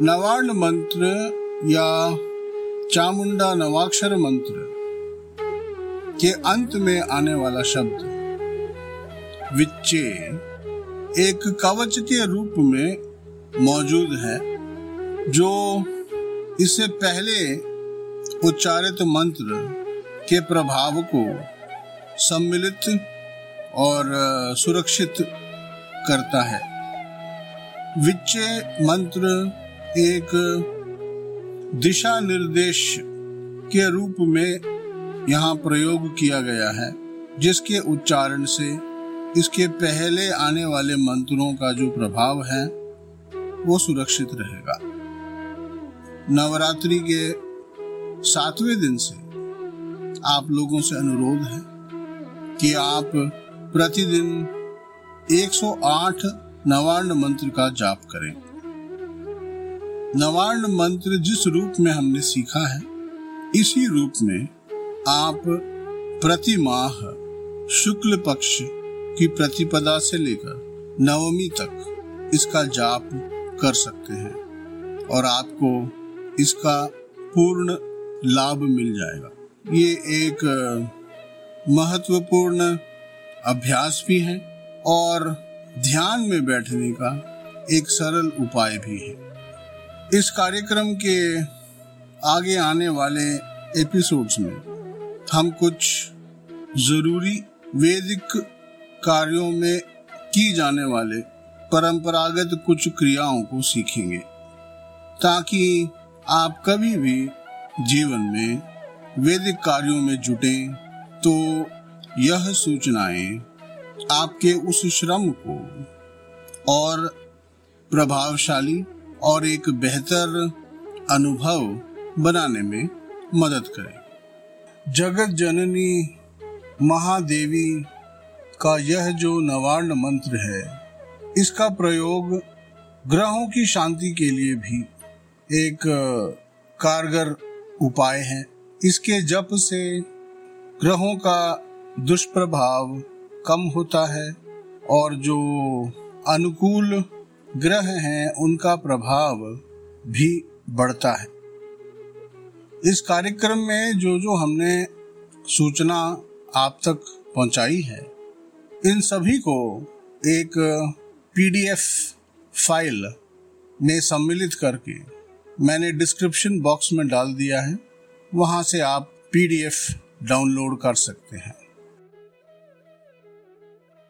नवार्ण मंत्र या चामुंडा नवाक्षर मंत्र के अंत में आने वाला शब्द विच्चे एक कवच के रूप में मौजूद है, जो इससे पहले उच्चारित मंत्र के प्रभाव को सम्मिलित और सुरक्षित करता है। विच्चे मंत्र एक दिशा निर्देश के रूप में यहाँ प्रयोग किया गया है, जिसके उच्चारण से इसके पहले आने वाले मंत्रों का जो प्रभाव है, वो सुरक्षित रहेगा। नवरात्रि के सातवें दिन से आप लोगों से अनुरोध है कि आप प्रतिदिन 108 नवार्ण मंत्र का जाप करें। नवार्ण मंत्र जिस रूप में हमने सीखा है, इसी रूप में आप प्रति माह शुक्ल पक्ष की प्रतिपदा से लेकर नवमी तक इसका जाप कर सकते हैं और आपको इसका पूर्ण लाभ मिल जाएगा। ये एक महत्वपूर्ण अभ्यास भी है और ध्यान में बैठने का एक सरल उपाय भी है। इस कार्यक्रम के आगे आने वाले एपिसोड्स में हम कुछ ज़रूरी वैदिक कार्यों में की जाने वाले परंपरागत कुछ क्रियाओं को सीखेंगे, ताकि आप कभी भी जीवन में वैदिक कार्यों में जुटे तो यह सूचनाएँ आपके उस श्रम को और प्रभावशाली और एक बेहतर अनुभव बनाने में मदद करें। जगत जननी महादेवी का यह जो नवार्ण मंत्र है, इसका प्रयोग ग्रहों की शांति के लिए भी एक कारगर उपाय है। इसके जप से ग्रहों का दुष्प्रभाव कम होता है और जो अनुकूल ग्रह हैं, उनका प्रभाव भी बढ़ता है। इस कार्यक्रम में जो जो हमने सूचना आप तक पहुंचाई है, इन सभी को एक पीडीएफ फ़ाइल में सम्मिलित करके मैंने डिस्क्रिप्शन बॉक्स में डाल दिया है। वहाँ से आप पीडीएफ डाउनलोड कर सकते हैं।